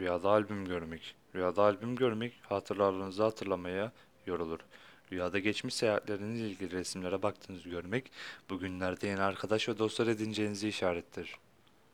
Rüyada albüm görmek. Rüyada albüm görmek hatıralarınızı hatırlamaya yorulur. Rüyada geçmiş seyahatlerinizle ilgili resimlere baktığınızı görmek, bugünlerde yeni arkadaş ve dostlar edineceğinizi işarettir.